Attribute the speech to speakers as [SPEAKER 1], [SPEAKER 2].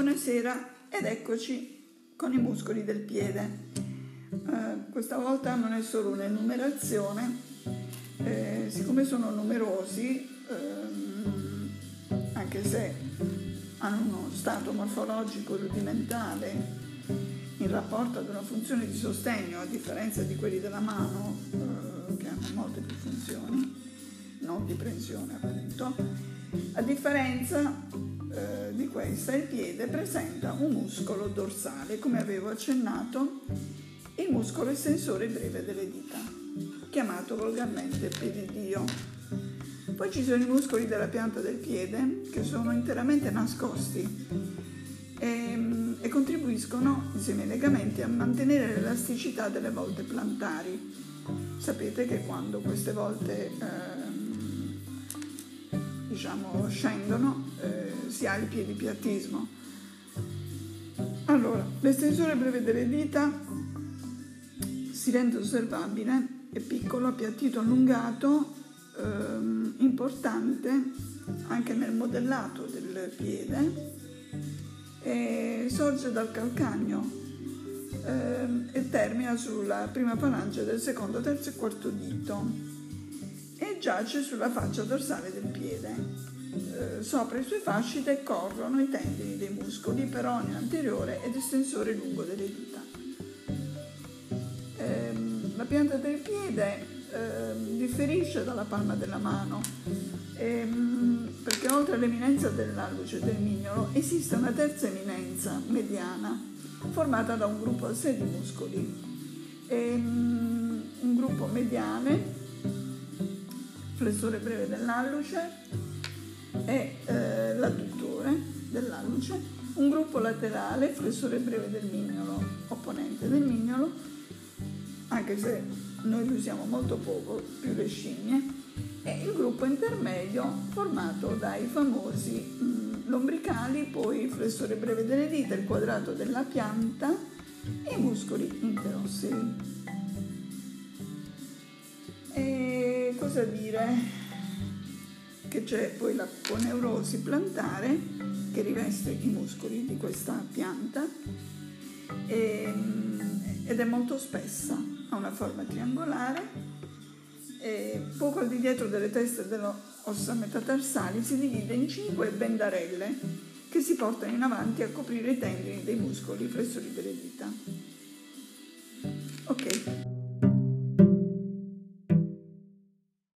[SPEAKER 1] Buonasera ed eccoci con i muscoli del piede. Eh, questa volta non è solo un'enumerazione, eh, siccome sono numerosi, ehm, anche se hanno uno stato morfologico rudimentale in rapporto ad una funzione di sostegno, a differenza di quelli della mano, eh, che hanno molte più funzioni, non di prensione appunto, a differenza eh, di questa il piede presenta un muscolo dorsale, come avevo accennato, il muscolo estensore breve delle dita, chiamato volgarmente pedidio. Poi ci sono i muscoli della pianta del piede che sono interamente nascosti e, ehm, e contribuiscono, insieme ai legamenti, a mantenere l'elasticità delle volte plantari. Sapete che quando queste volte eh, diciamo, scendono, eh, si ha il piedipiattismo. Allora, l'estensore breve delle dita si rende osservabile, è piccolo, appiattito, allungato, ehm, importante anche nel modellato del piede, e sorge dal calcagno ehm, e termina sulla prima falange del secondo, terzo e quarto dito e giace sulla faccia dorsale del piede. Eh, sopra i suoi fasci decorrono i tendini dei muscoli peroneo anteriore ed estensore lungo delle dita. Eh, la pianta del piede eh, differisce dalla palma della mano ehm, perché oltre all'eminenza dell'alluce e del mignolo esiste una terza eminenza mediana formata da un gruppo a sé di muscoli. Ehm, un gruppo mediane flessore breve dell'alluce e eh, l'adduttore dell'alluce, un gruppo laterale, flessore breve del mignolo, opponente del mignolo, anche se noi lo usiamo molto poco, più le scimmie, e il gruppo intermedio formato dai famosi mh, lombricali, poi il flessore breve delle dita, il quadrato della pianta e i muscoli interosseri. cosa dire? Che c'è poi la poneurosi plantare che riveste i muscoli di questa pianta e, ehm, ed è molto spessa, ha una forma triangolare e poco al di dietro delle teste delle ossa metatarsali si divide in cinque bendarelle che si portano in avanti a coprire i tendini dei muscoli flessori delle dita. Ok.